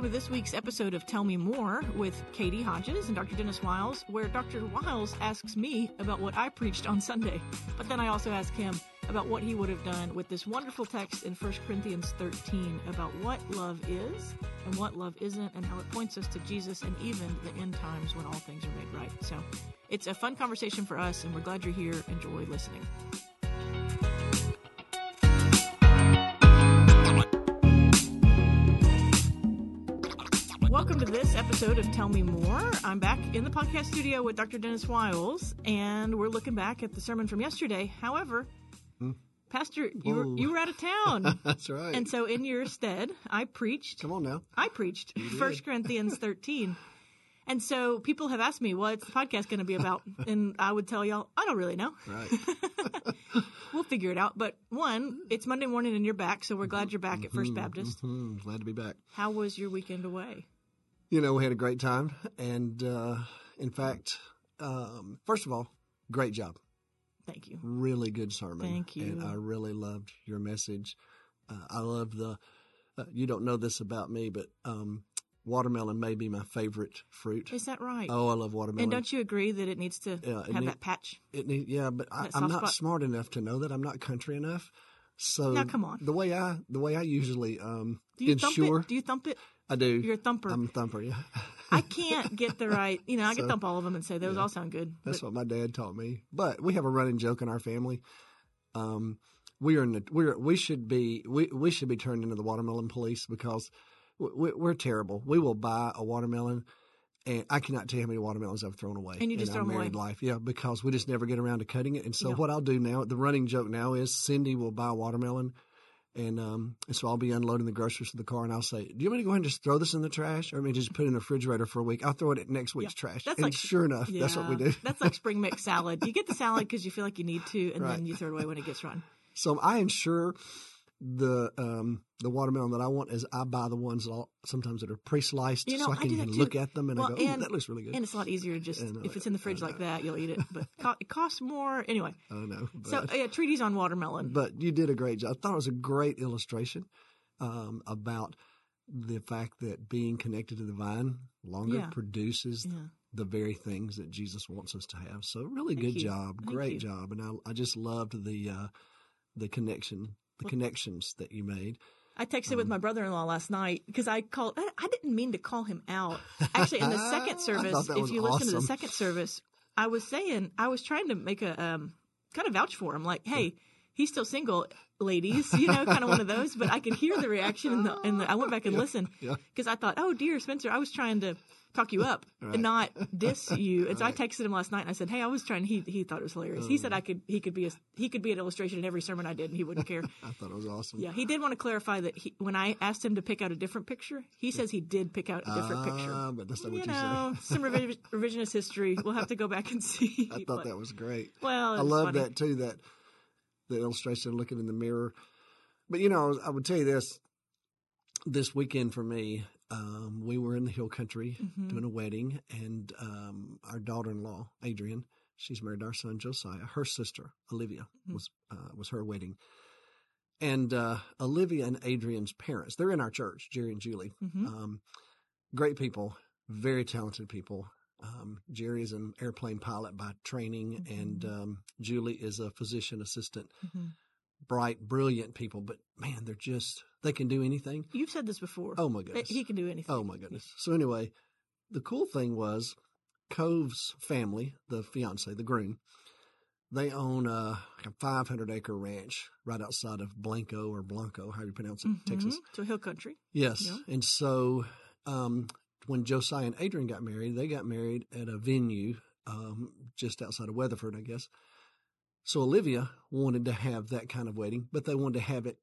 welcome to this week's episode of Tell Me More with Katie Hodges and Dr. Dennis Wiles, where Dr. Wiles asks me about what I preached on Sunday, but then I also ask him about what he would have done with this wonderful text in 1 Corinthians 13 about what love is and what love isn't and how it points us to Jesus and even the end times when all things are made right. So it's a fun conversation for us, and we're glad you're here. Enjoy listening. Welcome to this episode of Tell Me More. I'm back in the podcast studio with Dr. Dennis Wiles, and we're looking back at the sermon from yesterday. However, Pastor, you were, you were out of town. That's right. and so in your stead, I preached. Come on now. I preached. First Corinthians 13. And so people have asked me, what's the podcast going to be about? And I would tell y'all, I don't really know. Right. We'll figure it out. But one, it's Monday morning and you're back, so we're glad you're back at First Baptist. Hmm, glad to be back. How was your weekend away? You know, we had a great time. And uh, in fact, um, first of all, great job. Thank you. Really good sermon. Thank you. And I really loved your message. Uh, I love the, uh, you don't know this about me, but um, watermelon may be my favorite fruit. Is that right? Oh, I love watermelon. and don't you agree that it needs to Yeah, have need- that patch? It need, yeah, but I, I'm not smart enough to know that. I'm not country enough. So Now, come on. The way I the way I usually um, Do you ensure thump it? Do you thump it? I do. You're a thumper. I'm a thumper. Yeah, I can't get the right. You know, I can thump all of them and say those all sound good. that's but what my dad taught me. But we have a running joke in our family. Um, we are in the, we're we should be we we should be turned into the watermelon police because we, we're terrible. We will buy a watermelon. And I cannot tell you how many watermelons I've thrown away And you just in throw our 'em away. married life. Yeah, because we just never get around to cutting it. And so Yeah. what I'll do now, the running joke now is Cindy will buy a watermelon, and um, and so I'll be unloading the groceries to the car, and I'll say, "Do you want me to go ahead and just throw this in the trash, or I mean just put it in the refrigerator for a week? I'll throw it in next week's trash." That's and like- sure enough, that's what we Yeah, do. That's like spring mix salad. You get the salad because you feel like you need to, and Right. then you throw it away when it gets rotten. So I ensure the um, the watermelon that I want is I buy the ones that I'll, sometimes that are pre-sliced, You know, so I can look at them and Well, I go, "Ooh, and- that looks really good." And it's a lot easier to just if it's in the fridge like that, you'll eat it. But co- it costs more anyway. I don't know, So yeah, treaties on watermelon. but you did a great job. I thought it was a great illustration um, about the fact that being connected to the vine longer Yeah. produces yeah. the very things that Jesus wants us to have. So really Thank good you. job, Thank great you. job, and I, I just loved the uh, the connection, the connections that you made. I texted Um, with my brother-in-law last night because I called. I I didn't mean to call him out. Actually, in the second service, if you listen to the second service, I was saying I was trying to make a um, kind of vouch for him, like, hey, he's still single, ladies, you know, kind of one of those. But I could hear the reaction in the. In the I went back and listened yeah. because I thought, oh dear, Spencer, I was trying to talk you up Right. and not diss you. And so I texted him last night and I said, hey, I was trying. He he thought it was hilarious. He Oh. said I could he could be a he could be an illustration in every sermon I did and he wouldn't care. I thought it was awesome. Yeah, he did want to clarify that he, when I asked him to pick out a different picture, he says he did pick out a different picture. Ah, but that's not You what you, know, some revi- revisionist history. We'll have to go back and see. I thought but- that was great. Well, I love funny. that too. That the illustration of looking in the mirror. But you know, I would tell you this: this weekend for me, um, we were in the hill country Mhm. doing a wedding, and um, our daughter-in-law, Adrian, she's married to our son Josiah. Her sister Olivia Mhm. was uh, was her wedding, and uh, Olivia and Adrian's parents. They're in our church, Jerry and Julie. Mhm. Um, great people, very talented people. Um, Jerry is an airplane pilot by training, and Mhm. um, Julie is a physician assistant. Mhm. Bright, brilliant people, but man, they're just, they can do anything. You've said this before. Oh my goodness. he can do anything. Oh my goodness. So, anyway, the cool thing was Cove's family, the fiance, the groom, they own a, like a 500 acre ranch right outside of Blanco or Blanco, how you pronounce it, Mhm. Texas. So hill country. Yes. Yeah. And so um, when Josiah and Adrian got married, they got married at a venue um, just outside of Weatherford, I guess. So Olivia wanted to have that kind of wedding, but they wanted to have it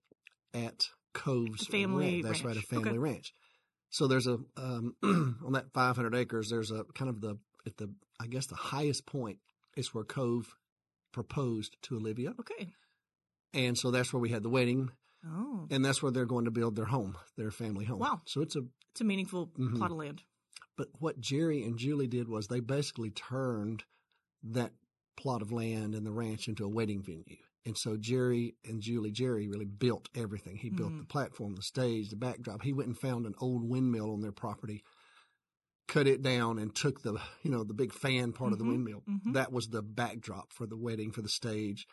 at Cove's family ranch. That's right, a family Okay. ranch. So there's a um, on that 500 acres. There's a kind of the at the I guess the highest point is where Cove proposed to Olivia, Okay. and so that's where we had the wedding, Oh, and that's where they're going to build their home, their family home. Wow. So it's a it's a meaningful Mhm. plot of land. But what Jerry and Julie did was they basically turned that plot of land and the ranch into a wedding venue. And so Jerry and Julie, Jerry really built everything. He built Mhm. the platform, the stage, the backdrop. He went and found an old windmill on their property, cut it down, and took the you know the big fan part of the Mhm. windmill. Mhm. That was the backdrop for the wedding for the stage.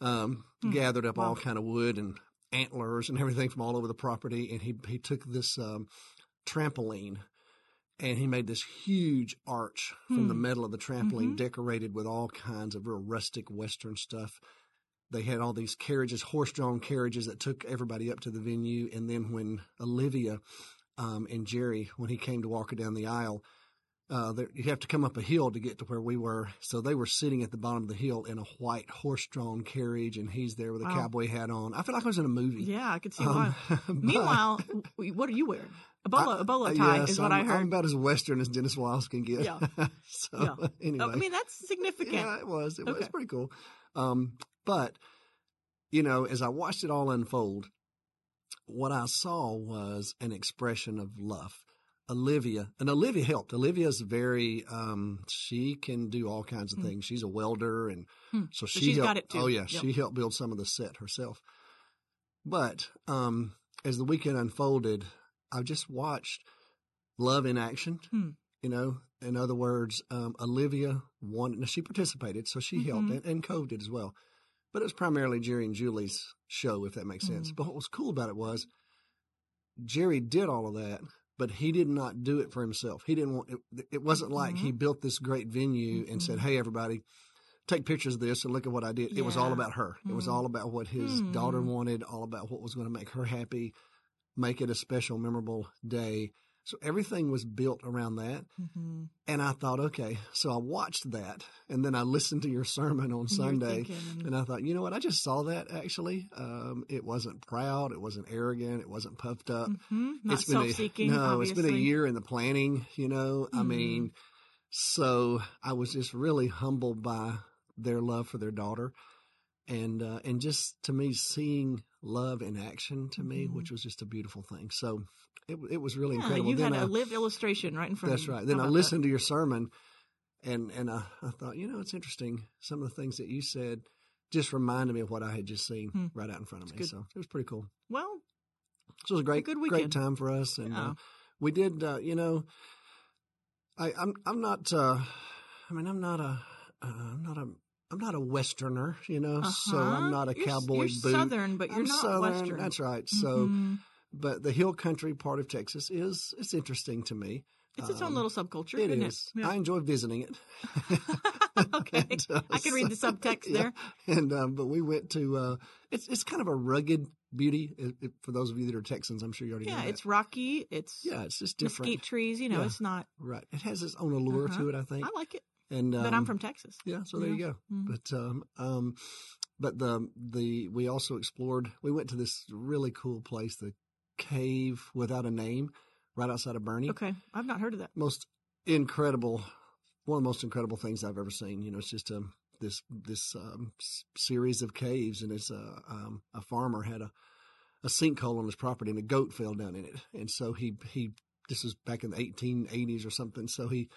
Um, Hmm. Gathered up all kind of wood and antlers and everything from all over the property, and he he took this um, trampoline. And he made this huge arch from the Hmm. metal of the trampoline, Mhm. decorated with all kinds of real rustic Western stuff they had all these carriages, horse-drawn carriages that took everybody up to the venue. And then when Olivia um, and Jerry, when he came to walk her down the aisle, uh, there, you have to come up a hill to get to where we were. So they were sitting at the bottom of the hill in a white horse-drawn carriage, and he's there with a Wow. cowboy hat on. I feel like I was in a movie. Yeah, I could see Um, why. Meanwhile, what are you wearing? A bolo, a bolo Uh, tie yes, is what I'm, I heard. I'm about as Western as Dennis Wiles can get. Yeah. so Yeah. anyway, Oh, I mean, that's significant. Yeah, it was. It was pretty cool. Um, but you know, as I watched it all unfold, what I saw was an expression of love. Olivia and Olivia helped. Olivia's very um she can do all kinds of Hmm. things. She's a welder and Hmm. so she helped, got it too. Oh yeah, Yep. she helped build some of the set herself. But um as the weekend unfolded, I just watched love in action. Hmm. You know, in other words, um, Olivia wanted, now she participated, so she helped, Mhm. and, and Cove did as well. But it was primarily Jerry and Julie's show, if that makes sense. Mhm. But what was cool about it was Jerry did all of that, but he did not do it for himself. He didn't want it. It wasn't like he built this great venue and said, Mhm. "Hey, everybody, take pictures of this and look at what I did." It was all about her. It was Mm. all about what his daughter wanted, all about what was going to make her happy, make it a special, memorable day. So everything was built around that. Mhm. And I thought, okay, so I watched that, and then I listened to your sermon on Sunday, thinking, and I thought, you know what? I just saw that actually. Um, it wasn't proud, it wasn't arrogant, it wasn't puffed up. mhm, not it's been a, no, it's been a year in the planning. You know, I Mhm. mean, so I was just really humbled by their love for their daughter, and uh, and just to me seeing love in action to me, Mhm. which was just a beautiful thing. So it it was really Yeah, incredible. you Then had I- a lived illustration right in front that's of you. Right. Then How I listened to your sermon, and and I, I thought, you know, it's interesting. Some of the things that you said just reminded me of what I had just seen Hmm. right out in front of That's me. good. So it was pretty cool. Well, So it was a great, good great time for us, and Yeah. uh, we did. Uh, you know, I, I'm I'm not. Uh, I mean, I'm not a. Uh, I'm not a. I'm not a Westerner, you know, so uh-huh. I'm not a You're- cowboy You're boot. Southern, but you're I'm not Southern, Western. That's right. So, Mhm. but the hill country part of Texas is it's interesting to me. it's its own um, little subculture, It isn't is. it? Yeah. I enjoy visiting it. okay, And, uh, I can read the subtext yeah. there. And um, but we went to. Uh, it's it's kind of a rugged beauty. It, it- for those of you that are Texans, I'm sure you already know Yeah, it's rocky. It's yeah, it's just different. mesquite trees. You know, Yeah. it's not. Right. It has its own allure Uh-huh. to it, I think. I like it, And um, but I'm from Texas. Yeah, so there you go. Mhm. But um, um, but the the we also explored. We went to this really cool place, the Cave Without a Name, right outside of Boerne. Okay, I've not heard of that. Most incredible, one of the most incredible things I've ever seen. You know, it's just a this this um, series of caves, and it's a um, a farmer had a a sinkhole on his property, and a goat fell down in it, and so he he this was back in the 1880s or something. So he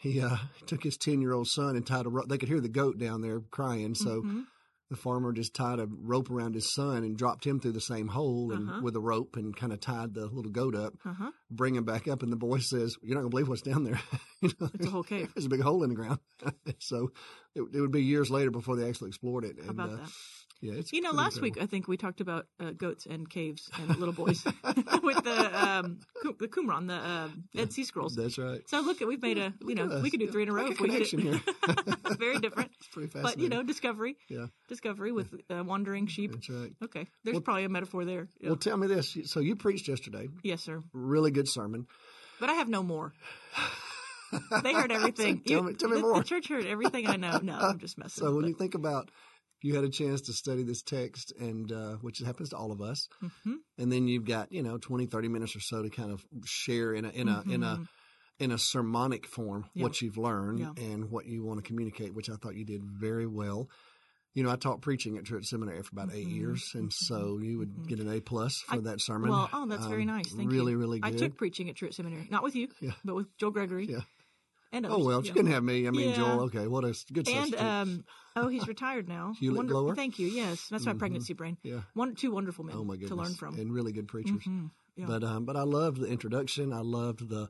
he uh, took his 10 year old son and tied a rope. They could hear the goat down there crying. So Mhm. the farmer just tied a rope around his son and dropped him through the same hole and Uh-huh. with a rope and kind of tied the little goat up, uh-huh. bring him back up. And the boy says, "You're not gonna believe what's down there. you know, It's a whole cave. There's a big hole in the ground." so it, it would be years later before they actually explored it. How and, about uh, that? Yeah, it's You know, last week. I think we talked about uh, goats and caves and little boys with the um, the Qumran, the uh, Dead Sea Scrolls. That's right. So look, we've made a you know at we could do Yeah, three in a row if we hit it. Very different, It's pretty but you know, discovery, Yeah. discovery with uh, wandering sheep. That's right. Okay, there's Well- probably a metaphor there. Yeah. Well, tell me this. So you preached yesterday. yes, sir. Really good sermon. But I have no more. They heard everything. So tell You- me, tell me the, more. The church heard everything I know. No, I'm just messing. So when but- you think about you had a chance to study this text and uh, which happens to all of us Mhm. and then you've got you know 20 30 minutes or so to kind of share in a in a in a Mhm. in a sermonic form Yeah. what you've learned Yeah. and what you want to communicate which i thought you did very well you know i taught preaching at Truett Seminary for about eight Mhm. years and so you would Mhm. get an a plus for I- that sermon Well, oh, that's very Um, nice. Thank really you. really good I took preaching at Truett Seminary, not with you, Yeah. but with Joel Gregory. Yeah. And Oh well, you can have me. I mean, Yeah. Joel. Okay, what a good And um, oh, he's retired now. Hulitt Gloer? Thank you. Yes, that's my Mhm. pregnancy brain. yeah. One, two wonderful men Oh my goodness. to learn from. and really good preachers. Mhm. Yeah. But um, but I loved the introduction. I loved the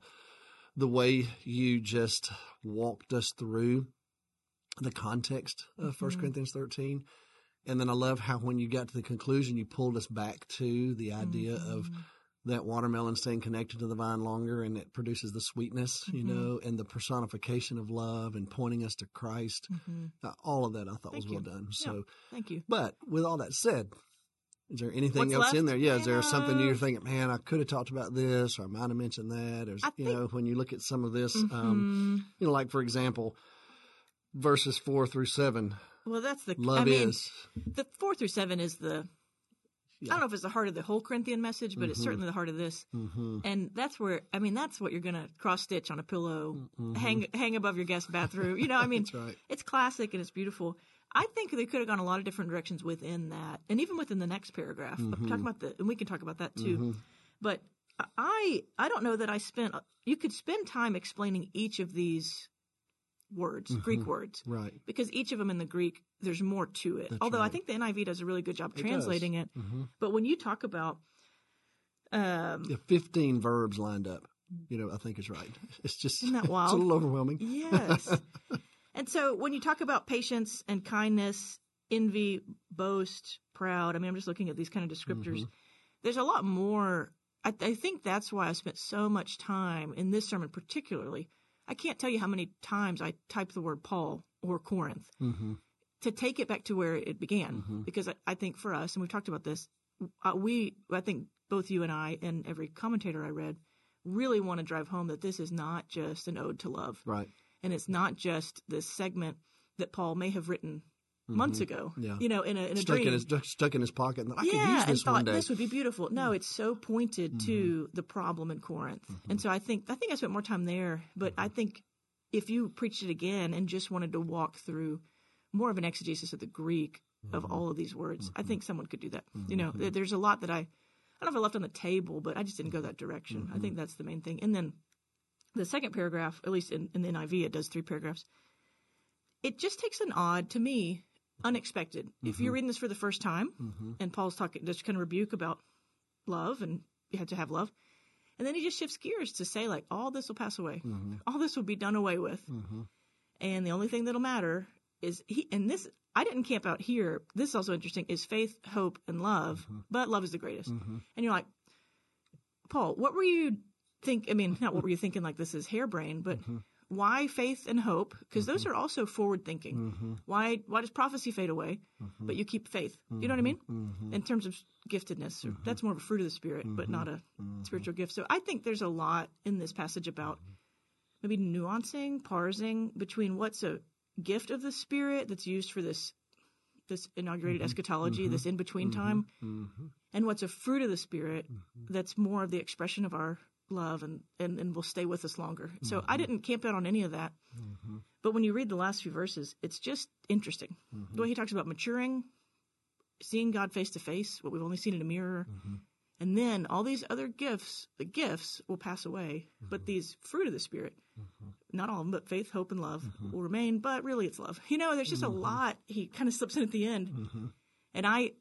the way you just walked us through the context of First Mhm. Corinthians thirteen, and then I love how when you got to the conclusion, you pulled us back to the idea of Mhm. That watermelon staying connected to the vine longer, and it produces the sweetness, you Mhm. know, and the personification of love, and pointing us to Christ. Mhm. Uh, all of that I thought Thank was well you. done. Yeah. So, Thank you. but with all that said, is there anything What's else in there? Yeah, is there something you're thinking, man, I could have talked about this, or I might have mentioned that, or I you think- know, when you look at some of this, um, Mhm. you know, like for example, verses four through seven, Well, that's the love I mean, is. the four through seven is the. I don't know if it's the heart of the whole Corinthian message, but it's Mhm. certainly the heart of this. Mm-hmm, And that's where I mean, that's what you're gonna cross stitch on a pillow, Mhm. hang hang above your guest bathroom. You know, I mean, right. it's classic and it's beautiful. I think they could have gone a lot of different directions within that, and even within the next paragraph. I'm talking about the, and we can talk about that too. Mhm. But I, I don't know that I spent. You could spend time explaining each of these words, Greek Mhm. words, Right. because each of them in the Greek, there's more to it. That's Although I think the NIV does a really good job It does. translating it. hmm But when you talk about, um, Yeah, fifteen verbs lined up. You know, I think is right. It's just Isn't that It's a little overwhelming. Yes. and so when you talk about patience and kindness, envy, boast, proud, I mean, I'm just looking at these kind of descriptors. Mhm. There's a lot more. I, I think that's why I spent so much time in this sermon, particularly. I can't tell you how many times I typed the word Paul or Corinth Mm-hmm. To take it back to where it began. Mhm. Because I, I think for us, and we've talked about this, uh, we, I think both you and I, and every commentator I read, really want to drive home that this is not just an ode to love Right. and it's not just this segment that Paul may have written months Mhm. ago. Yeah. You know, in a in a Stuck dream. in his stuck in his pocket. And I yeah, could use and this thought one day. this would be beautiful. No, it's so pointed Mhm. to the problem in Corinth, Mhm. and so I think I think I spent more time there. But I think if you preached it again and just wanted to walk through more of an exegesis of the Greek of Mhm. all of these words, I Mhm. think someone could do that. You know, Mhm. there's a lot that I I don't know if I left on the table, but I just didn't go that direction. I Mhm. think that's the main thing. And then the second paragraph, at least in, in the NIV, it does three paragraphs. It just takes an odd, to me, unexpected. If you're reading this for the first time, Mhm. and Paul's talking, just kind of rebuke about love, and you have to have love, and then he just shifts gears to say like, all this will pass away, Mhm. all this will be done away with, and the only thing that'll matter is he. And this, I didn't camp out here. This is also interesting. Is faith, hope, and love, Mhm. but love is the greatest. Mhm. And you're like, Paul, what were you think? I mean, not what were you thinking? Like this is harebrained, but Mhm. why faith and hope? Because those are also forward thinking. Mhm. Why why does prophecy fade away, Mhm. but you keep faith? You know what I mean? In terms of giftedness, that's more of a fruit of the spirit, but not a spiritual gift. So I think there's a lot in this passage about Mm-hmm. maybe nuancing, parsing between what's a gift of the spirit that's used for this this inaugurated Mhm. eschatology, Mhm. this in between Mhm. time, Mhm. and what's a fruit of the spirit Mhm. that's more of the expression of our love and, and, and will stay with us longer. So I didn't camp out on any of that. But when you read the last few verses, it's just interesting. The way he talks about maturing, seeing God face to face, what we've only seen in a mirror, and then all these other gifts, the gifts will pass away, but these fruit of the Spirit, Mhm. not all of them, but faith, hope, and love Mhm. will remain, but really it's love. You know, there's just a lot he kind of slips in at the end. Mhm. And I,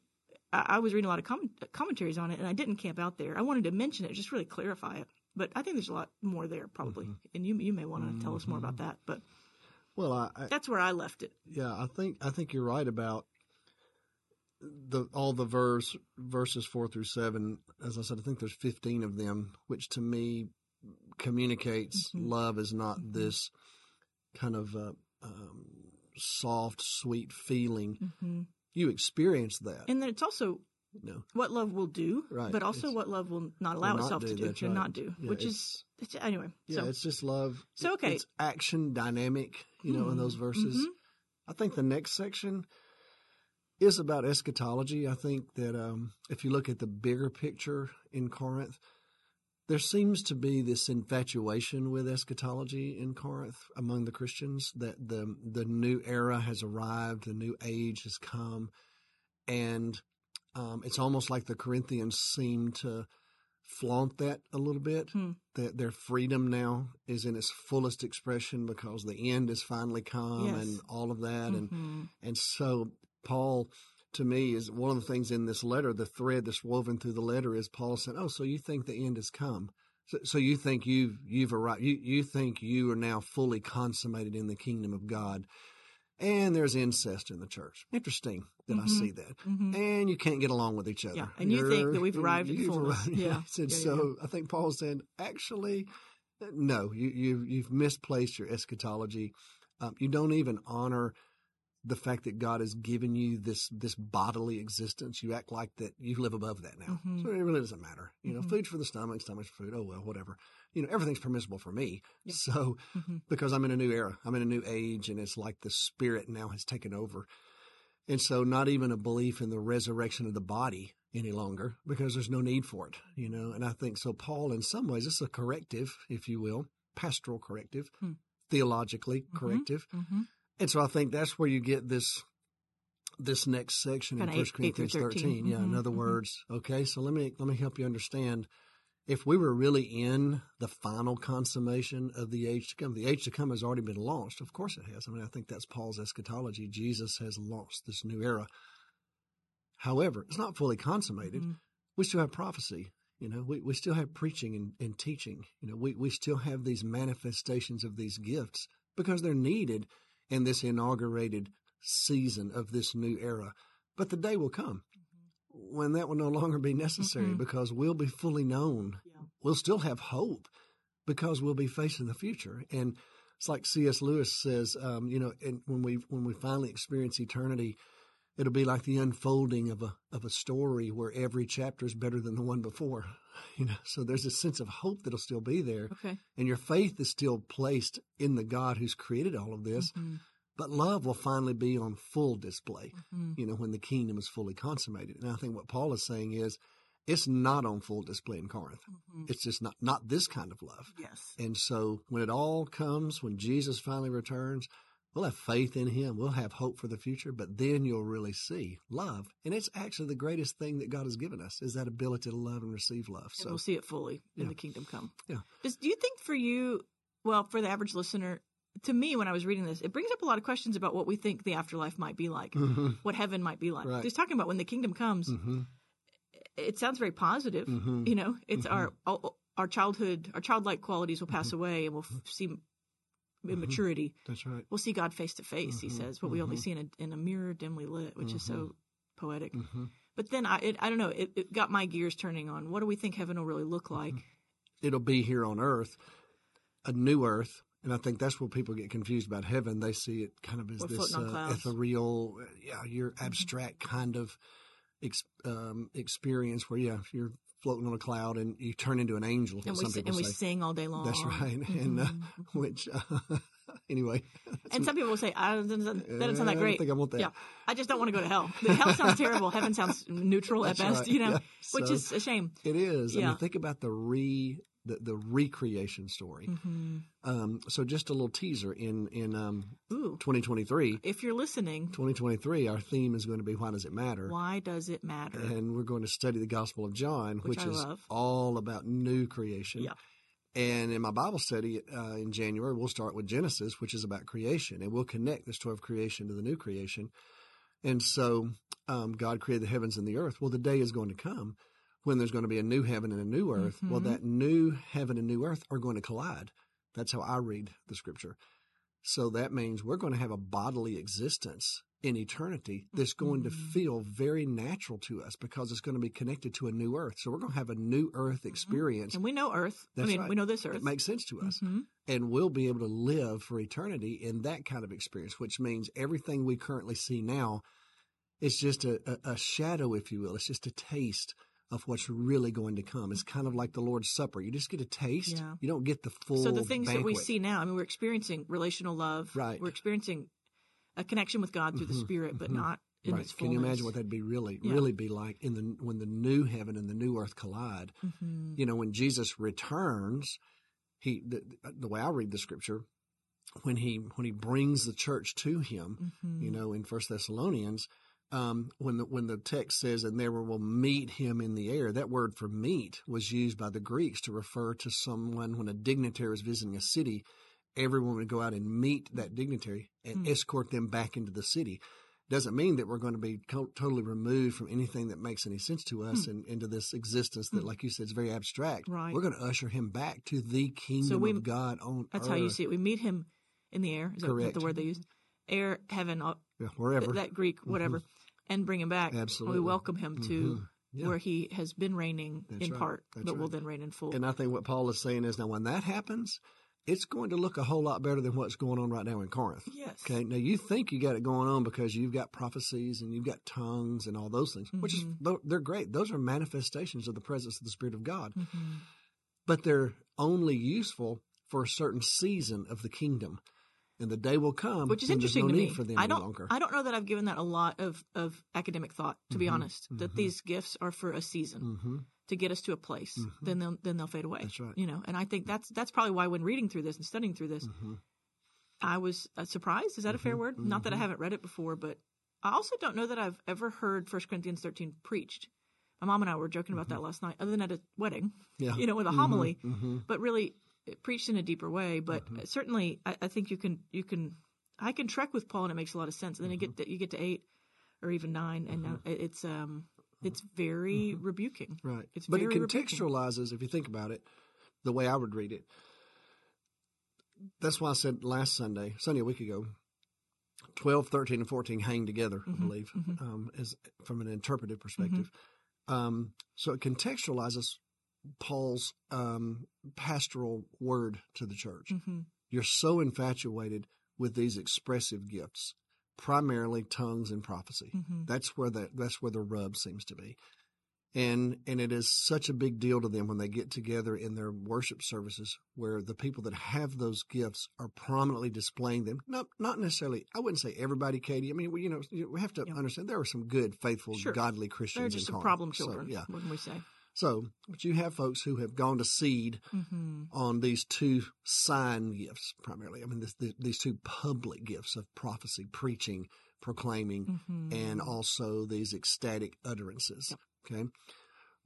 I was reading a lot of com- commentaries on it, and I didn't camp out there. I wanted to mention it, just really clarify it. But I think there's a lot more there, probably. Mhm. And you you may want to tell us more about that. But Well, I, I that's where I left it. yeah, I think I think you're right about the all the verse verses four through seven. As I said, I think there's 15 of them, which to me communicates Mhm. love is not Mhm. this kind of uh, um, soft, sweet feeling. hmm You experience that, And then it's also know. what love will do, Right. but also It's- what love will not allow not itself do, to do and right. not do, Yeah, which it's- is it's, anyway. Yeah, so it's just love. So, okay. it's action dynamic. You know, in those Hmm. verses. Mhm. I think the next section is about eschatology. I think that um, if you look at the bigger picture in Corinth, there seems to be this infatuation with eschatology in Corinth among the Christians that the the new era has arrived, the new age has come, and um, it's almost like the Corinthians seem to flaunt that a little bit. Hmm. That their freedom now is in its fullest expression because the end has finally come Yes. and all of that. And Mhm. and so Paul, to me, is one of the things in this letter. The thread that's woven through the letter is Paul said, "Oh, so you think the end has come? So, so you think you've you've arrived? You you think you are now fully consummated in the kingdom of God?" And there's incest in the church. Interesting that I Mhm. see that. Mhm. And you can't get along with each other. Yeah, and you think You're- that we've arrived at fullness. arrived- Yeah, yeah, yeah, so I think Paul said, actually, no, you, you, you've misplaced your eschatology. Um, you don't even honor the fact that God has given you this this bodily existence. You act like that you live above that now. Mhm. So it really doesn't matter. You know, Mhm. food's for the stomach, stomach's for food. Oh well, whatever. You know, everything's permissible for me. Yeah. So Mhm. because I'm in a new era, I'm in a new age, and it's like the spirit now has taken over. And so, not even a belief in the resurrection of the body any longer because there's no need for it, you know. And I think so. Paul, in some ways, it's a corrective, if you will, pastoral corrective, Hmm. theologically Mhm. corrective. And so, I think that's where you get this this next section in First eight- eight through Corinthians 13. 13. Yeah, in Mhm, other mhm. words, okay. So let me let me help you understand. If we were really in the final consummation of the age to come, the age to come has already been launched. Of course, it has. I mean, I think that's Paul's eschatology. Jesus has launched this new era. However, it's not fully consummated. Mhm. We still have prophecy. You know, we, we still have preaching and, and teaching. You know, we, we still have these manifestations of these gifts because they're needed in this inaugurated season of this new era. But the day will come when that will no longer be necessary Mhm. because we'll be fully known. Yeah. We'll still have hope because we'll be facing the future. And it's like C.S. Lewis says, um, you know, and when we when we finally experience eternity, it'll be like the unfolding of a of a story where every chapter is better than the one before. You know, so there's a sense of hope that'll still be there, Okay. and your faith is still placed in the God who's created all of this. Mhm. But love will finally be on full display Mhm. you know, when the kingdom is fully consummated. And I think what Paul is saying is it's not on full display in Corinth. Mhm. It's just not, not this kind of love. Yes. And so when it all comes, when Jesus finally returns, we'll have faith in him. We'll have hope for the future, but then you'll really see love. And it's actually the greatest thing that God has given us is that ability to love and receive love. And So we'll see it fully in Yeah. the kingdom come. Yeah. Does, do you think for you, well, for the average listener, to me, when I was reading this, it brings up a lot of questions about what we think the afterlife might be like, Mhm, what heaven might be like. Right. He's talking about when the kingdom comes. mhm, It sounds very positive. mhm. You know, it's Mhm. our our our childhood, our childlike qualities will pass Mm-hmm. away, and we'll f- see immaturity. That's right. We'll see God face to face. He Mhm, says, what we only mhm. see in a in a mirror dimly lit, which is so poetic. hmm But then I it, I don't know. It, it got my gears turning on. What do we think heaven will really look like? It'll be here on earth, a new earth. And I think that's where people get confused about heaven. They see it kind of as We're this uh. Mm-hmm. ethereal, yeah, your abstract kind of ex- um, experience where, yeah, you're floating on a cloud and you turn into an angel. And we some people and we sing all day long. That's right. And uh, which, uh, anyway, and some people will say, I, that doesn't sound I that don't great. think I want that. Yeah, I just don't want to go to hell. The hell sounds terrible. Heaven sounds neutral at best. right. You know, Yeah. which So- is a shame. It is. I Yeah. mean, think about the re the, the recreation story. hmm Um, so just a little teaser in in um, 2023. if you're listening, 2023, our theme is going to be why does it matter? why does it matter? And we're going to study the Gospel of John, Which which, is love. all about new creation. Yeah. And in my Bible study uh, in January, we'll start with Genesis, which is about creation, and we'll connect the story of creation to the new creation. And so um, God created the heavens and the earth. Well, the day is going to come when there's going to be a new heaven and a new earth. Well, Mhm. that new heaven and new earth are going to collide. That's how I read the scripture. So that means we're going to have a bodily existence in eternity that's going to Mhm. feel very natural to us because it's going to be connected to a new earth. So we're going to have a new earth experience. and we know Earth. I mean, right. we know this Earth. It makes sense to us. Mhm. And we'll be able to live for eternity in that kind of experience, which means everything we currently see now is just a, a, a shadow, if you will. It's just a taste of what's really going to come. It's kind of like the Lord's Supper. You just get a taste. Yeah. You don't get the full So the things that we see now, I mean, we're experiencing relational love. Right. We're experiencing a connection with God through the Mhm, Spirit, but mhm. not in right. its Can you imagine what that'd be really, Yeah. really be like in the when the new heaven and the new earth collide? Mhm. You know, when Jesus returns, he the, the way I read the scripture, when he when he brings the church to him, Mhm. you know, in First Thessalonians, um, when the when the text says, "And there will meet him in the air," that word for "meet" was used by the Greeks to refer to someone when a dignitary was visiting a city. Everyone would go out and meet that dignitary and Hmm. escort them back into the city. Doesn't mean that we're going to be co- totally removed from anything that makes any sense to us and into this existence that, Hmm. like you said, is very abstract. Right. We're going to usher him back to the kingdom we- of God on That's earth. how you see it. We meet him in the air. Is that Correct. the word they use? Air, heaven, all- Yeah, wherever. th- that Greek, whatever, and bring him back. Absolutely. We welcome him to Mhm. Yeah. where he has been reigning That's in right. part, That's but will then reign in full. And I think what Paul is saying is now when that happens, it's going to look a whole lot better than what's going on right now in Corinth. yes. Okay. Now you think you got it going on because you've got prophecies and you've got tongues and all those things, which is Mhm. they're great. Those are manifestations of the presence of the Spirit of God, Mhm. but they're only useful for a certain season of the kingdom. And the day will come Which is interesting no to me. for them I don't. longer. I don't know that I've given that a lot of of academic thought. To be Mhm. honest, that Mhm. these gifts are for a season hmm to get us to a place. Mhm. Then they'll then they'll fade away. That's right. You know, and I think that's that's probably why when reading through this and studying through this, hmm I was uh, surprised. Is that a fair Mhm, word? Not that I haven't read it before, but I also don't know that I've ever heard 1 Corinthians 13 preached. My mom and I were joking about that last night, other than at a wedding, Mm-hmm. Yeah. you know, with a homily, but really preached in a deeper way. But Mhm. certainly, I, I think you can, you can, I can trek with Paul and it makes a lot of sense. And then you Mm-hmm. get to, you get to eight or even nine, and now it- it's, um, it's very rebuking. Right. It's but it very rebuking. contextualizes, if you think about it, the way I would read it. That's why I said last Sunday, Sunday a week ago, 12, 13, and 14 hang together, I Mhm, believe, um, as from an interpretive perspective. Um, so it contextualizes Paul's um, pastoral word to the church. hmm You're so infatuated with these expressive gifts, primarily tongues and prophecy. hmm That's where the that's where the rub seems to be. And and it is such a big deal to them when they get together in their worship services where the people that have those gifts are prominently displaying them. Not not necessarily I wouldn't say everybody, Katie. I mean, we, you know, we have to Yeah. understand there are some good, faithful, Sure. godly Christians They're in just some Corinth. problem So, children. yeah. What can we say? So, but you have folks who have gone to seed hmm on these two sign gifts primarily. I mean, this, the, these two public gifts of prophecy, preaching, proclaiming, hmm and also these ecstatic utterances. Yep. Okay.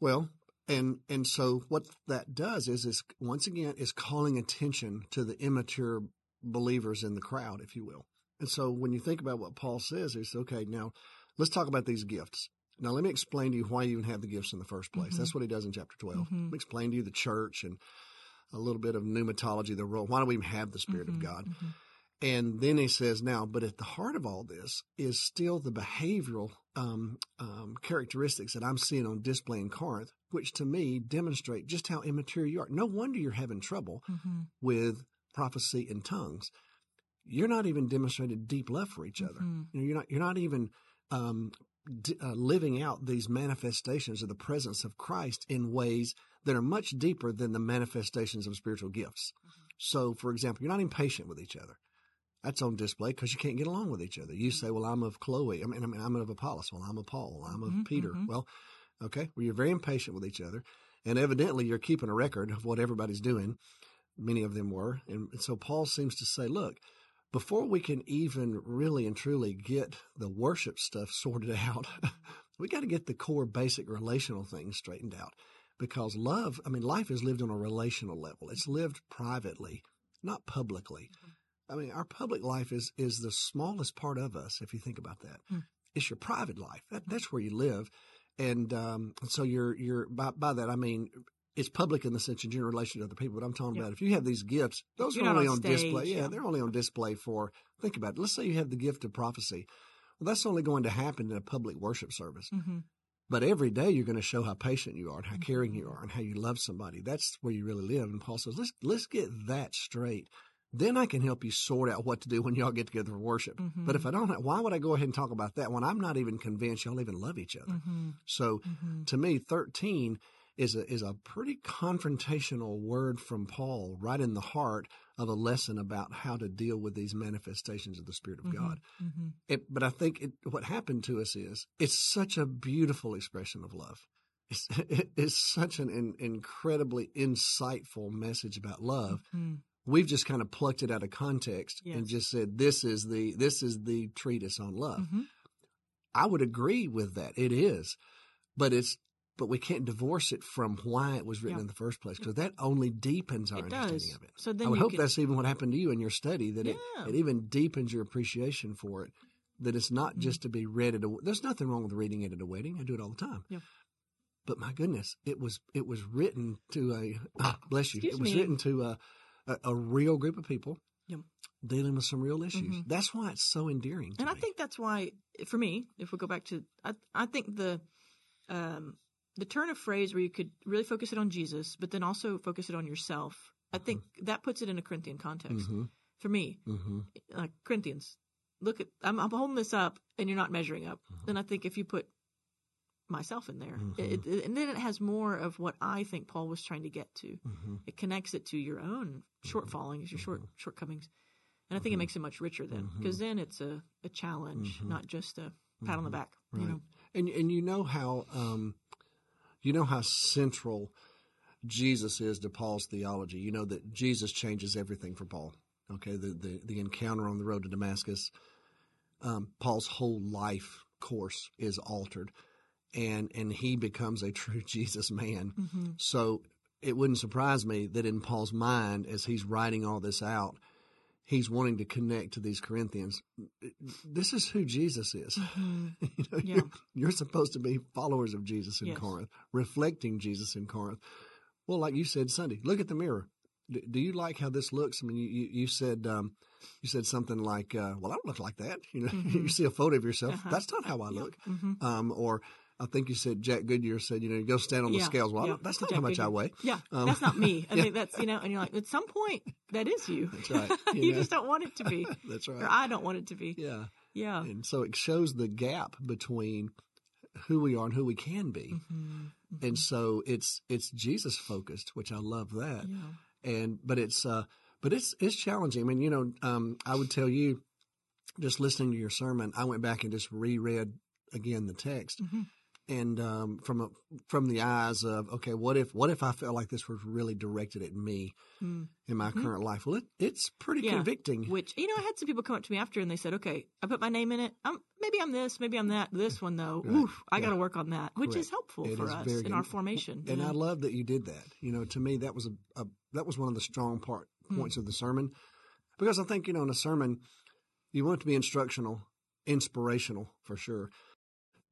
Well, and and so what that does is is once again is calling attention to the immature believers in the crowd, if you will. And so when you think about what Paul says, is okay, now let's talk about these gifts. Now let me explain to you why you even have the gifts in the first place. Mhm. That's what he does in chapter 12 Mhm. Let me explain to you the church and a little bit of pneumatology, the role. Why do we even have the Spirit Mhm, of God? mhm. And then he says, now, but at the heart of all this is still the behavioral um, um, characteristics that I'm seeing on display in Corinth, which to me demonstrate just how immature you are. No wonder you're having trouble Mhm. with prophecy and tongues. You're not even demonstrating deep love for each other. Mhm. You know, you're not. You're not even um, d- uh, living out these manifestations of the presence of Christ in ways that are much deeper than the manifestations of spiritual gifts. So, for example, you're not impatient with each other. That's on display because you can't get along with each other. You say, "Well, I'm of Chloe. I mean, I mean I'm of Apollos. Well, I'm of Paul. I'm of Mhm, Peter." mhm. Well, okay. Well, you're very impatient with each other, and evidently you're keeping a record of what everybody's doing. Many of them were, and so Paul seems to say, "Look, before we can even really and truly get the worship stuff sorted out, we got to get the core basic relational things straightened out. Because love, I mean, life is lived on a relational level. It's lived privately, not publicly. I mean, our public life is is the smallest part of us, if you think about that. Hmm. It's your private life. That, that's where you live, and um, so you're you're by, by that I mean it's public in the sense in relation to other people. But I'm talking Yeah. about if you have these gifts, those You're are only on on, display. Yeah, yeah. they're only on display for. Think about it. Let's say you have the gift of prophecy. Well, that's only going to happen in a public worship service. Mhm. But every day you're going to show how patient you are and how Mhm. caring you are and how you love somebody. That's where you really live. And Paul says, let's let's get that straight. Then I can help you sort out what to do when y'all get together for worship. Mhm. But if I don't, why would I go ahead and talk about that when I'm not even convinced y'all even love each other? Mhm. So Mhm. to me, 13 is a, is a pretty confrontational word from Paul right in the heart of a lesson about how to deal with these manifestations of the Spirit of Mhm. God. Mhm. It, but I think it, what happened to us is it's such a beautiful expression of love. It's, it's such an in, incredibly insightful message about love. Mhm. We've just kind of plucked it out of context and just said this is the this is the treatise on love. Mhm. I would agree with that. It is, but it's but we can't divorce it from why it was written Yeah. in the first place because that only deepens our It understanding does. of it. So then I hope can- that's even what happened to you in your study that it, Yeah. it even deepens your appreciation for it. That it's not Mm-hmm. just to be read at a. There's nothing wrong with reading it at a wedding. I do it all the time. Yeah. But my goodness, it was it was written to a bless you. Excuse it was me. written to a, a a real group of people Yeah. dealing with some real issues. Mhm. That's why it's so endearing. And I think that's why, for me, if we go back to, I, I think the, um, the turn of phrase where you could really focus it on Jesus, but then also focus it on yourself. I think that puts it in a Corinthian context. Mm-hmm. For me, Mm-hmm. like Corinthians, look at I'm, I'm holding this up, and you're not measuring up. Mm-hmm. Then I think if you put myself in there, Mhm. it, it- and then it has more of what I think Paul was trying to get to. Mm-hmm. It connects it to your own shortfallings, your short shortcomings, and I Mm-hmm. think it makes it much richer then because then it's a, a challenge, not just a pat on the back. You Mm-hmm. Know, And and you know how um, you know how central Jesus is to Paul's theology. You know that Jesus changes everything for Paul. Okay, the the, the encounter on the road to Damascus, um, Paul's whole life course is altered, and and he becomes a true Jesus man. Mm-hmm. So it wouldn't surprise me that in Paul's mind, as he's writing all this out, he's wanting to connect to these Corinthians. This is who Jesus is. you know, Yeah. you're, you're supposed to be followers of Jesus in Yes. Corinth, reflecting Jesus in Corinth. Well, like you said Sunday, look at the mirror. Do, do you like how this looks? I mean, you, you, you said um, you said something like, uh, "Well, I don't look like that." You know, you see a photo of yourself. Uh-huh. That's not how I look. Mhm. Um, or I think you said Jack Goodyear said, you know, you go stand on the Yeah, scales. Well, yeah. that's not Jack how much I weigh. Yeah, Um, that's not me. I yeah. think that's you know, and you're like, at some point, that is you. That's right. you You know? just don't want it to be, That's right. or. I don't want it to be. Yeah. Yeah. And so it shows the gap between who we are and who we can be. Mhm. And so it's it's Jesus focused, which I love that. Yeah. And but it's uh but it's it's challenging. I mean, you know, um I would tell you just listening to your sermon, I went back and just reread again the text. Mhm. And um, from a, from the eyes of okay, what if what if I felt like this was really directed at me Mm. in my current life? Well, it, it's pretty Yeah. convicting. Which you know, I had some people come up to me after and they said, "Okay, I put my name in it. I'm maybe I'm this, maybe I'm that. This one though, Right. oof, I got to work on that." Which is helpful It for is us in good. our formation. and I love that you did that. You know, to me that was a, a that was one of the strong part Hmm. points of the sermon because I think you know in a sermon you want it to be instructional, inspirational for sure,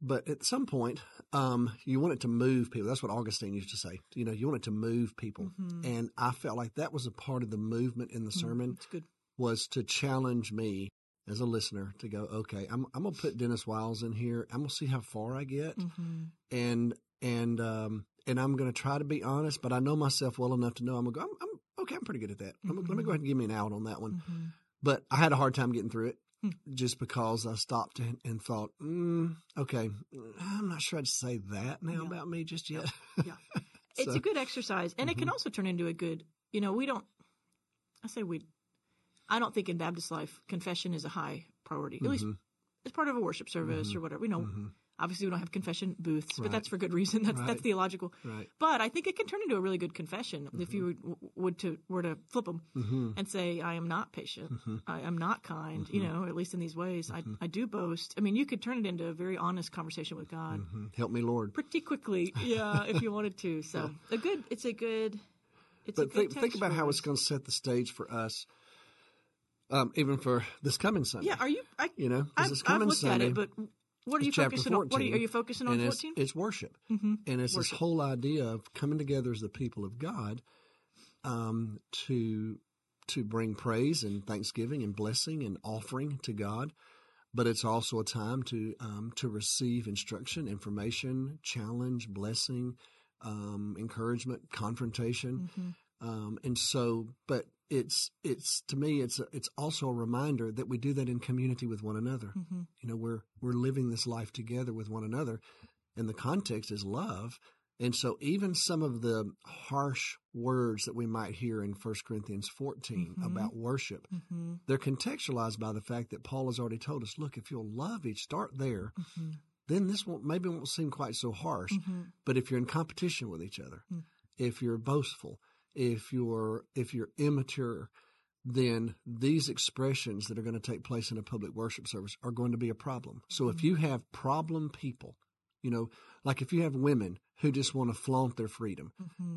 but at some point um, you want it to move people. That's what Augustine used to say. You know, you want it to move people, Mhm. and I felt like that was a part of the movement in the Mm, sermon It's good. was to challenge me as a listener to go, okay, I'm I'm gonna put Dennis Wiles in here. I'm gonna see how far I get hmm and and um and I'm going to try to be honest, but I know myself well enough to know I'm going to go. I'm, I'm okay. I'm pretty good at that. I'm, let me go ahead and give me an out on that one. hmm But I had a hard time getting through it. Just because I stopped and, and thought, mm, okay, I'm not sure I'd say that now Yeah. about me just yet. Yeah. It's So- a good exercise, and it can also turn into a good. You know, we don't. I say we. I don't think in Baptist life confession is a high priority. At least Mhm. as part of a worship service or whatever. We know, Mhm. Obviously, we don't have confession booths, but Right. that's for good reason. That's Right. that's theological. Right. But I think it can turn into a really good confession if you would, would to were to flip them Mm-hmm. and say, "I am not patient. Mhm. I am not kind." You Mm-hmm. know, at least in these ways, I I do boast. I mean, you could turn it into a very honest conversation with God hmm Help me, Lord. pretty quickly. Yeah, if you wanted to. So a good. It's a good. It's a But good think, think about how it's going to set the stage for us, um, even for this coming Sunday. Yeah, are you? I, You know, I've, I've coming looked Sunday. at it, but what are you focusing on? What are you, 14, are you focusing on? and it's, Fourteen. it's worship. Mm-hmm. And it's Worship. this whole idea of coming together as the people of God um, to to bring praise and thanksgiving and blessing and offering to God. But it's also a time to um, to receive instruction, information, challenge, blessing, um, encouragement, confrontation, Mm-hmm. um, and so. But it's it's to me it's a, it's also a reminder that we do that in community with one another Mm-hmm. you know we're we're living this life together with one another and the context is love and so even some of the harsh words that we might hear in 1 corinthians 14 Mhm. about worship Mm-hmm. they're contextualized by the fact that paul has already told us look if you'll love each start there Mm-hmm. then this won't maybe won't seem quite so harsh Mm-hmm. but if you're in competition with each other Mm. if you're boastful if you're if you're immature then these expressions that are going to take place in a public worship service are going to be a problem. So if you have problem people, you know, like if you have women who just want to flaunt their freedom,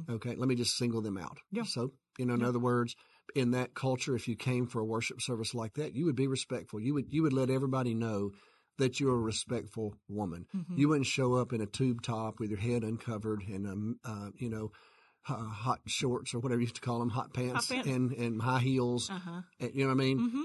okay, let me just single them out. Yeah. So, you know, in other words, in that culture, if you came for a worship service like that, you would be respectful. You would you would let everybody know that you're a respectful woman. You wouldn't show up in a tube top with your head uncovered and um uh, you know uh, hot shorts or whatever you used to call them, hot pants, pants. and and high heels. Uh-huh. And, you know what I mean? Mm-hmm.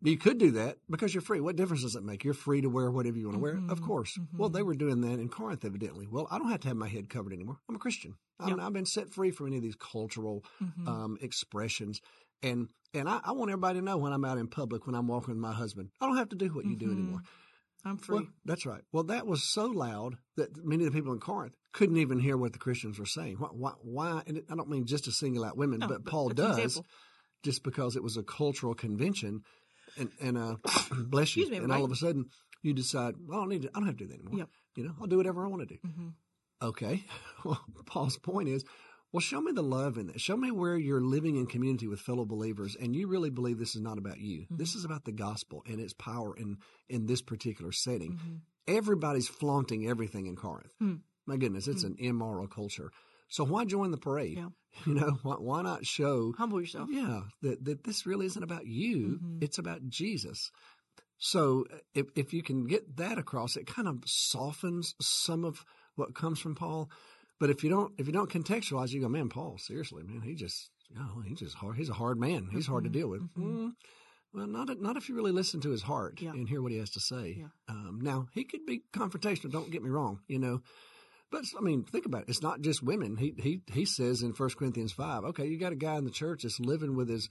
You could do that because you're free. What difference does it make? You're free to wear whatever you want to wear. Mm-hmm. Of course. Well, they were doing that in Corinth, evidently. Well, I don't have to have my head covered anymore. I'm a Christian. I'm, Yeah. I've been set free from any of these cultural Mm-hmm. um, expressions. And and I, I want everybody to know when I'm out in public, when I'm walking with my husband, I don't have to do what you do Mm-hmm. anymore. I'm free. Well, that's right. Well, that was so loud that many of the people in Corinth couldn't even hear what the Christians were saying. Why? Why? why and I don't mean just to single out women, No, but but Paul does, example. just because it was a cultural convention, and and uh, bless you, me, and Mike. all of a sudden you decide, well, I don't need to, I don't have to do that anymore. Yep. You know, I'll do whatever I want to do. Mhm. Okay. Well, Paul's point is, well, show me the love in that. Show me where you're living in community with fellow believers, and you really believe this is not about you. This is about the gospel and its power in in this particular setting. Mhm. Everybody's flaunting everything in Corinth. Hmm. My goodness, it's an immoral culture. So why join the parade? Yeah. You know, why, why not show Humble yourself. yeah, that, that this really isn't about you. Mhm. It's about Jesus. So if, if you can get that across, it kind of softens some of what comes from Paul. But if you don't, if you don't contextualize, you go, man, Paul, seriously, man, he just, you know, he's just hard. He's a hard man. He's hard to Mhm. deal with. Mhm. Mm, well, not if- not if you really listen to his heart Yeah. and hear what he has to say. Yeah. Um, now he could be confrontational. Don't get me wrong, you know. But I mean, think about it. It's not just women. He he he says in 1 Corinthians five, okay, you got a guy in the church that's living with his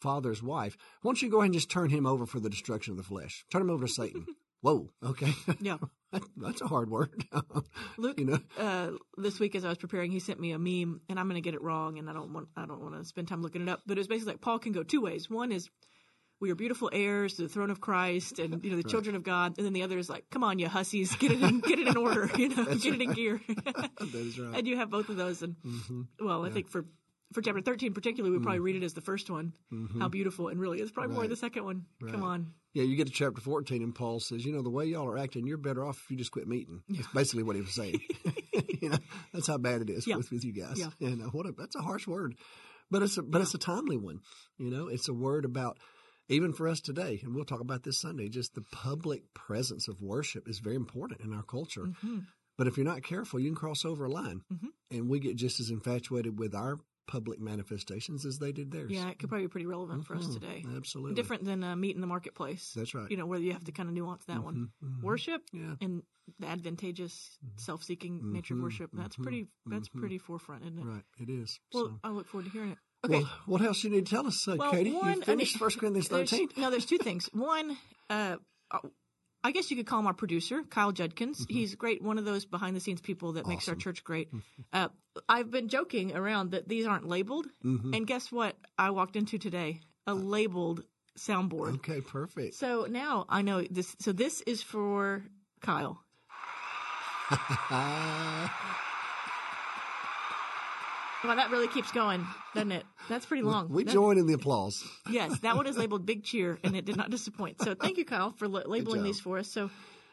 father's wife. Why don't you go ahead and just turn him over for the destruction of the flesh? Turn him over to Satan. Whoa, okay, Yeah. That- that's a hard word. Luke, you know, uh, this week as I was preparing, he sent me a meme, and I'm going to get it wrong, and I don't want I don't want to spend time looking it up. But it was basically like Paul can go two ways. One is we are beautiful heirs to the throne of Christ, and you know the children of God, and then the other is like, come on, you hussies, get it in, get it in order, you know, get it in gear. that is right. and you have both of those, and hmm well, I think for for chapter 13 particularly, we probably read it as the first one, how beautiful, and really it's probably more Mm-hmm. The second one. Come on, Yeah, you get to chapter 14, and Paul says, You know, the way y'all are acting, you're better off if you just quit meeting. That's basically what he was saying. you know, that's how bad it is Yeah. with, with you guys. Yeah. You know, what a, that's a harsh word, but it's a, but it's a timely one. You know, it's a word about, even for us today, and we'll talk about this Sunday, just the public presence of worship is very important in our culture. hmm But if you're not careful, you can cross over a line, Mhm. and we get just as infatuated with our public manifestations as they did theirs. yeah, it could probably be pretty relevant for us Mhm. today. Absolutely. Different than uh, meet in the marketplace. That's right. You know, where you have to kind of nuance that one. Mhm, mhm. Worship Yeah. and the advantageous, self-seeking nature of Mhm, worship. That's pretty. That's pretty forefront, isn't it? Right. It is. Well, so. I look forward to hearing it. Okay. Well, what else do you need to tell us, uh, Well, Katie? one, I you finished mean, First Corinthians There's- thirteen. No, there's two things. One, uh, I guess you could call him our producer, Kyle Judkins. Mm-hmm. He's great, one of those behind the scenes people that makes our church great. Uh, I've been joking around that these aren't labeled, Mm-hmm. and guess what? I walked into today a labeled soundboard. Okay, perfect. So now I know this. So this is for Kyle. Well, that really keeps going, doesn't it? That's pretty long. we That- join in the applause. Yes, that one is labeled Big Cheer, and it did not disappoint. So thank you, Kyle, for la- labeling these for us. So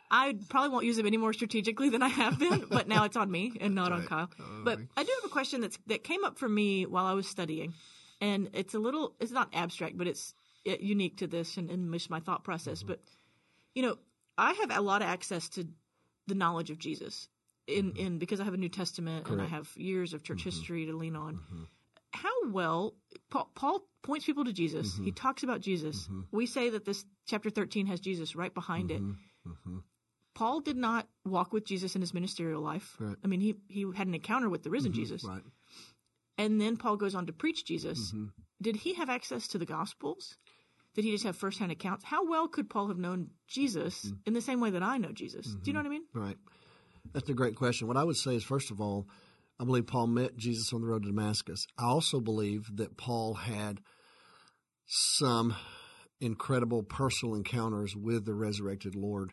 I probably won't use them any more strategically than I have been, but now it's on me and not on. Kyle. But right. I do have a question that's that came up for me while I was studying, and it's a little it's not abstract, but it's unique to this and, and just my thought process. Mm-hmm. But you know, I have a lot of access to the knowledge of Jesus. In, in because I have a New Testament and I Mm-hmm. Correct. Mm-hmm. have years of church history to lean on, how well Paul, Paul points people to Jesus. Mm-hmm. He talks about Jesus. We say that this chapter 13 has Jesus right behind it. Mm-hmm. Paul did not walk with Jesus in his ministerial life. Right. I mean, he he had an encounter with the risen Jesus, Right. and then Paul goes on to preach Jesus. Mm-hmm. Did he have access to the Gospels? Did he just have firsthand accounts? How well could Paul have known Jesus Mm-hmm. in the same way that I know Jesus? Do you know what I mean? Right. That's a great question. What I would say is, first of all, I believe Paul met Jesus on the road to Damascus. I also believe that Paul had some incredible personal encounters with the resurrected Lord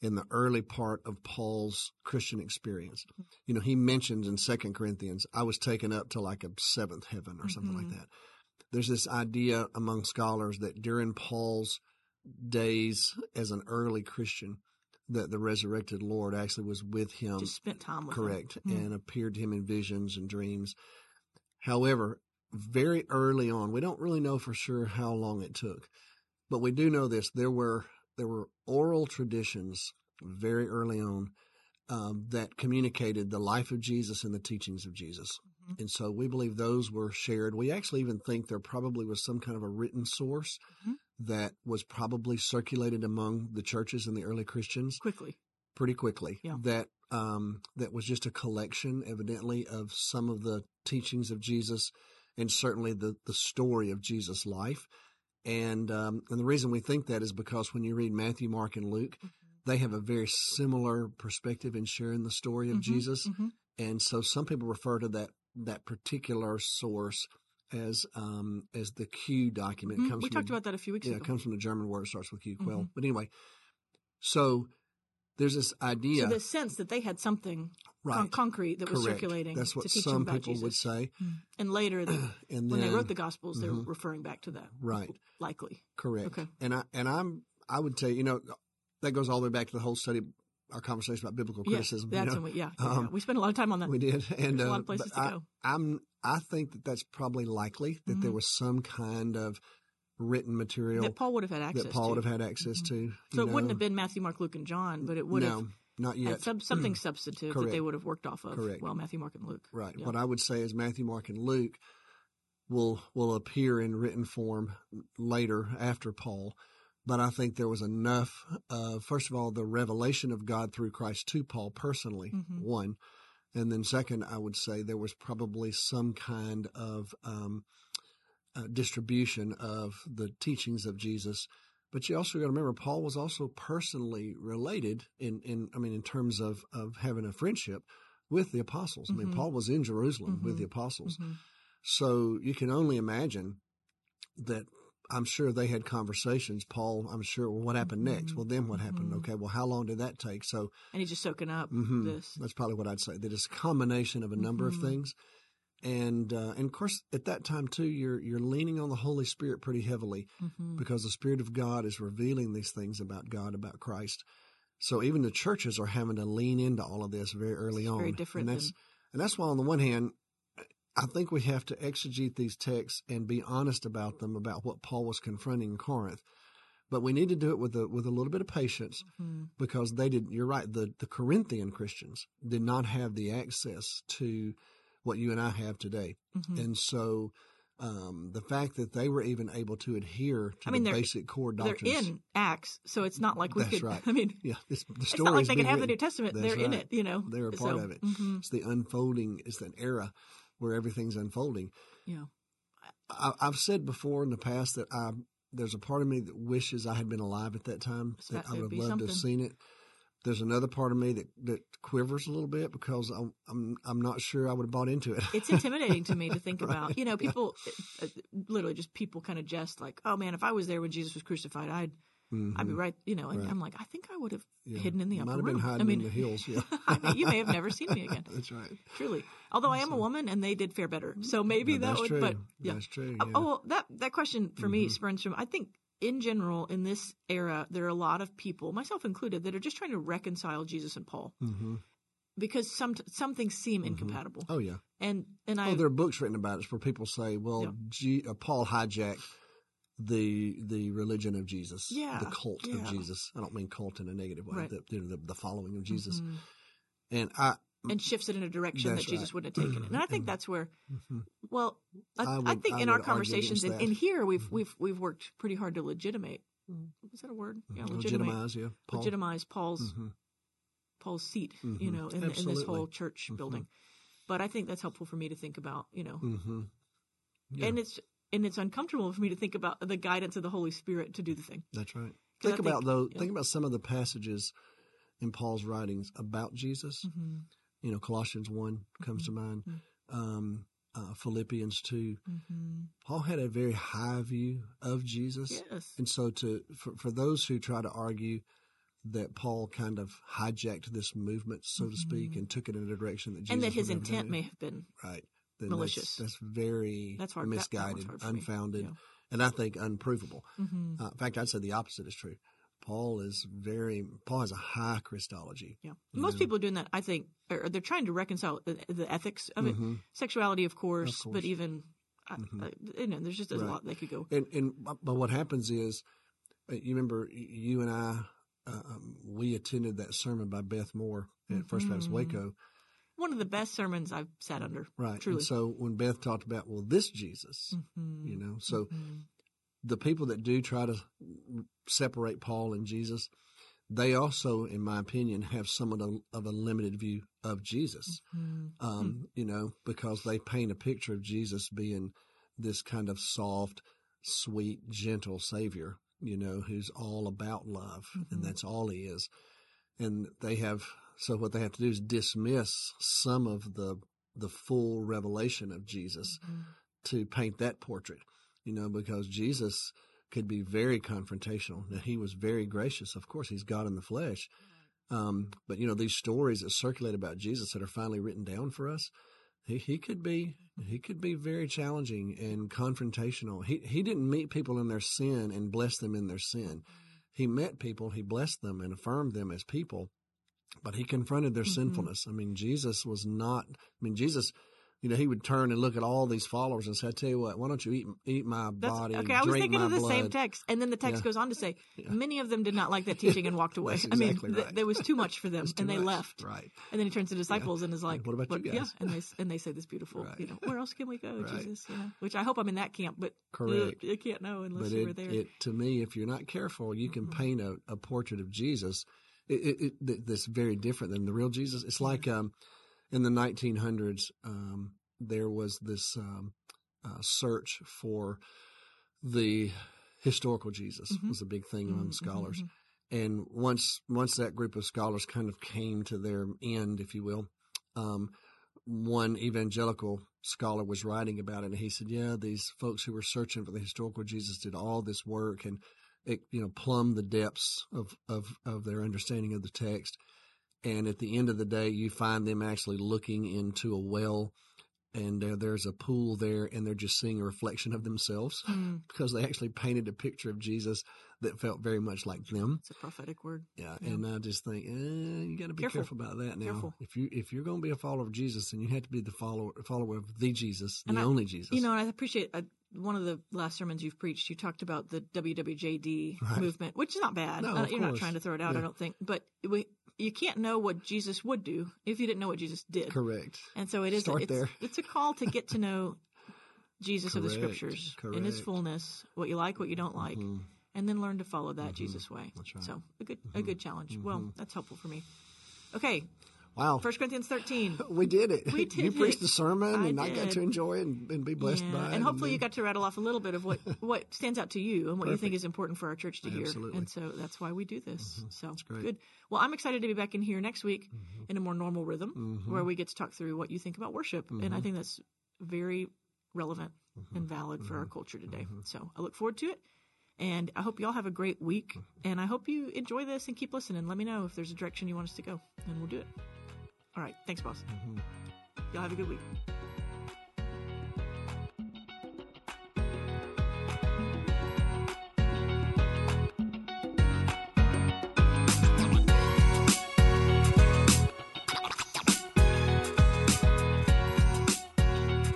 in the early part of Paul's Christian experience. You know, he mentions in Second Corinthians, I was taken up to like a seventh heaven or something like mm-hmm. that. there's this idea among scholars that during Paul's days as an early Christian, that the resurrected Lord actually was with him. Just spent time with correct, him. Mm. and appeared to him in visions and dreams. However, very early on, we don't really know for sure how long it took, but we do know this: there were there were oral traditions very early on um, that communicated the life of Jesus and the teachings of Jesus. Mhm. And so we believe those were shared. We actually even think there probably was some kind of a written source Mhm. That was probably circulated among the churches and the early Christians quickly. pretty quickly. Yeah. That um, that was just a collection, evidently, of some of the teachings of Jesus, and certainly the the story of Jesus' life. And um, and the reason we think that is because when you read Matthew, Mark, and Luke, they have a very similar perspective in sharing the story of Mhm, Jesus. mhm. And so some people refer to that that particular source as um, as the Q document. Mhm. comes We from talked about that a few weeks yeah, ago. it comes from the German word. It starts with Q, quell. Mhm. But anyway, so there's this idea, So the sense that they had something right? con- concrete that was circulating That's what to teach some people Jesus. would say. And later, the, And when they wrote the Gospels, they're Mhm. referring back to that. right, Likely. correct. Okay. And I and I'm I would tell you, you know, that goes all the way back to the whole study, our conversation about biblical Yeah, criticism. that's you know? we, yeah, yeah, Um, yeah. we spent a lot of time on that. we did, and a lot uh, of places to I, go. I'm I think that that's probably likely that there Mhm. was some kind of written material That Paul would have had access that Paul to. would have had access Mhm. to. So it wouldn't have been Matthew, Mark, Luke, and John, but it would have no, not had yet. some, something substantive that they would have worked off of. Correct. Well, Matthew, Mark, and Luke. Right. Yeah. What I would say is Matthew, Mark, and Luke will will appear in written form later after Paul. But I think there was enough of first of all the revelation of God through Christ to Paul personally, Mhm. one, and then second, I would say there was probably some kind of um, uh, distribution of the teachings of Jesus. But you also got to remember Paul was also personally related in, in I mean in terms of of having a friendship with the apostles. I mean Mhm. Paul was in Jerusalem with Mhm. the apostles. Mhm. So you can only imagine that I'm sure they had conversations. Paul, I'm sure, well, what happened next? Mhm. Well, then what happened? Mhm. Okay, well, how long did that take? So And he's just soaking up mhm, this. that's probably what I'd say. That it's a combination of a number of Mhm. things. And uh, and of course, at that time too, you're you're leaning on the Holy Spirit pretty heavily Mhm. because the Spirit of God is revealing these things about God, about Christ. So even the churches are having to lean into all of this very early It's on. very different and that's than- and that's why on the one hand, I think we have to exegete these texts and be honest about them about what Paul was confronting in Corinth. But we need to do it with a with a little bit of patience Mhm. because they did. You're right. The the Corinthian Christians did not have the access to what you and I have today, Mhm. and so um, the fact that they were even able to adhere to I mean, the basic core doctrines. They're in Acts, so it's not like we That's could. right. I mean, Yeah, this, the it's not like they can have the. New Testament. That's They're in it, you know. They're a part So, of it. mhm. It's the unfolding. It's an era where everything's unfolding. Yeah. I, I've said before in the past that I there's a part of me that wishes I had been alive at that time. It's That I would have loved to have seen it. There's another part of me that, that quivers a little bit because I'm I'm I'm not sure I would have bought into it. It's intimidating to me to think Right. about. You know, people, uh, uh, literally just people kind of jest like, oh man, if I was there when Jesus was crucified, I'd, I'd be Mhm. right. You know, and Right. I'm like, I think I would have Yeah. hidden in the upper Might have been room. hiding I mean, in the hills. Yeah, I mean, you may have never seen me again. That's right. Truly. Although I am a woman and they did fare better. So maybe Yeah, that would, true. but yeah. That's true. Oh, yeah. Oh, well, that that question for me Mhm. springs from I think in general in this era there are a lot of people, myself included, that are just trying to reconcile Jesus and Paul hmm because some some things seem Mhm. incompatible. Oh yeah. And and I Oh, there are books written about it where people say, "Well, Yeah. G- uh, Paul hijacked the the religion of Jesus, Yeah, the cult of. Jesus." I don't mean cult in a negative way. Right. The, you know, the, the following of Jesus, Mhm. and I. and shifts it in a direction that Jesus right. wouldn't have taken it. And I think that's where mhm. well I, I I, think I in our would conversations in, in here we've Mhm. we've we've worked pretty hard to legitimate is that a word? Yeah, legitimate Legitimize, yeah. Paul. legitimize Paul's Mhm. Paul's seat, you Mhm. know, in, in this whole church building. But I think that's helpful for me to think about, you know. Yeah, and it's and it's uncomfortable for me to think about the guidance of the Holy Spirit to do the thing. that's right. I Think about though. yeah. Think about some of the passages in Paul's writings about Jesus. Mm-hmm. You know, Colossians one comes to mind. Mhm. Um, uh, Philippians two. Mm-hmm. Paul had a very high view of Jesus. Yes. And so to for, for those who try to argue that Paul kind of hijacked this movement, so to speak, Mhm. and took it in a direction that Jesus and that his intent may have been right. Then Malicious. That's, that's very That's hard. That- that misguided, hard unfounded, Yeah. and I think unprovable. hmm Uh, in fact, I'd say the opposite is true. Paul is very Paul has a high Christology. Yeah. Most know? people are doing that, I think, or they're trying to reconcile the, the ethics of it. Mhm. Sexuality, of course, course. but even, uh, Mhm. uh, you know, there's just there's Right. a lot they could go. And and but what happens is, uh, you remember you and I, uh, um, we attended that sermon by Beth Moore at First Baptist Mhm. Waco, One of the best sermons I've sat under. right? Truly. And so when Beth talked about, well, this Jesus, Mhm. you know, so Mhm. the people that do try to separate Paul and Jesus, they also, in my opinion, have somewhat of, of a limited view of Jesus. Mhm. Um, You know, because they paint a picture of Jesus being this kind of soft, sweet, gentle Savior, you know, who's all about love, and that's all he is. And they have so what they have to do is dismiss some of the the full revelation of Jesus Mhm. to paint that portrait, you know, because Jesus could be very confrontational. Now, he was very gracious. Of course, he's God in the flesh. Um, but, you know, these stories that circulate about Jesus that are finally written down for us, he, he could be, he could be very challenging and confrontational. He, he didn't meet people in their sin and bless them in their sin. He met people, he blessed them and affirmed them as people, but he confronted their Mhm. sinfulness. I mean, Jesus was not, I mean, Jesus, you know, he would turn and look at all these followers and say, I tell you what, why don't you eat, eat my That's, body? okay, I was thinking of the blood. same text, and then the text Yeah. goes on to say Yeah. many of them did not like that teaching and walked away. That's I mean, exactly th- there was too much for them, and they much. left. Right. And then he turns to disciples and is like, What about you Yeah, guys?" and they and they say this beautiful, Right. you know, where else can we go, Right. Jesus? You know, which I hope I'm in that camp, but Correct. uh, you can't know unless but you were there. it, to me, if you're not careful, you can Mhm. paint a, a portrait of Jesus it, it, that's very different than the real Jesus. It's like um, in the 1900s, um, there was this um, uh, search for the historical Jesus Mhm. was a big thing among Mhm, scholars. mhm, And once once that group of scholars kind of came to their end, if you will, um, one evangelical scholar was writing about it, and he said, "Yeah, these folks who were searching for the historical Jesus did all this work and you know, plumb the depths of of of their understanding of the text. And at the end of the day, you find them actually looking into a well." And there, there's a pool there, and they're just seeing a reflection of themselves Mm, because they actually painted a picture of Jesus that felt very much like them. it's a prophetic word. Yeah, Yeah. and I just think eh, you got to be Careful. careful. about that now. Careful. If you if you're going to be a follower of Jesus, then you have to be the follower follower of the Jesus, the I- only Jesus. You know, and I appreciate uh, one of the last sermons you've preached. You talked about the WWJD Right. movement, which is not bad. No, Uh, you're not trying to throw it out, I don't think. But we, you can't know what Jesus would do if you didn't know what Jesus did. correct. And so it is. Start it's, there. it's a call to get to know Jesus of the Correct. Scriptures in His fullness, what you like, what you don't like, Mhm. and then learn to follow that Mhm. Jesus way. That's right. So a good a good challenge. Well, Mhm. that's helpful for me. Okay, Wow, First Corinthians thirteen. we did it. We did you preached the sermon, I and I got to enjoy it and, and be blessed Yeah, by it. and hopefully you got to rattle off a little bit of what what stands out to you and what you think is important for our church to hear. Absolutely. And so that's why we do this. Mhm. So That's great. good. Well, I'm excited to be back in here next week Mhm. in a more normal rhythm Mhm. where we get to talk through what you think about worship, and I Mhm. think that's very relevant Mhm. and valid for our Mhm. culture today. So I look forward to it. And I hope you all have a great week. Mm-hmm. And I hope you enjoy this and keep listening. Let me know if there's a direction you want us to go, and we'll do it. All right. Thanks, boss. Mhm. Y'all have a good week.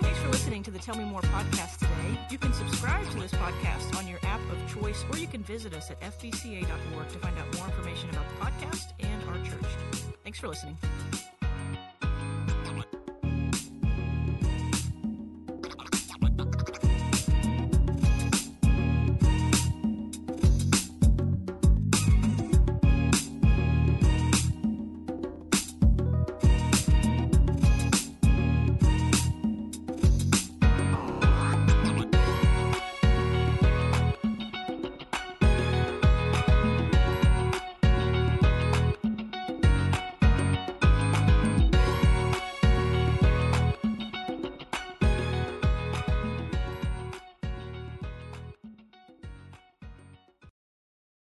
Thanks for listening to the Tell Me More podcast today. You can subscribe to this podcast on your app of choice, or you can visit us at fbca.org to find out more information about the podcast and our church. Thanks for listening.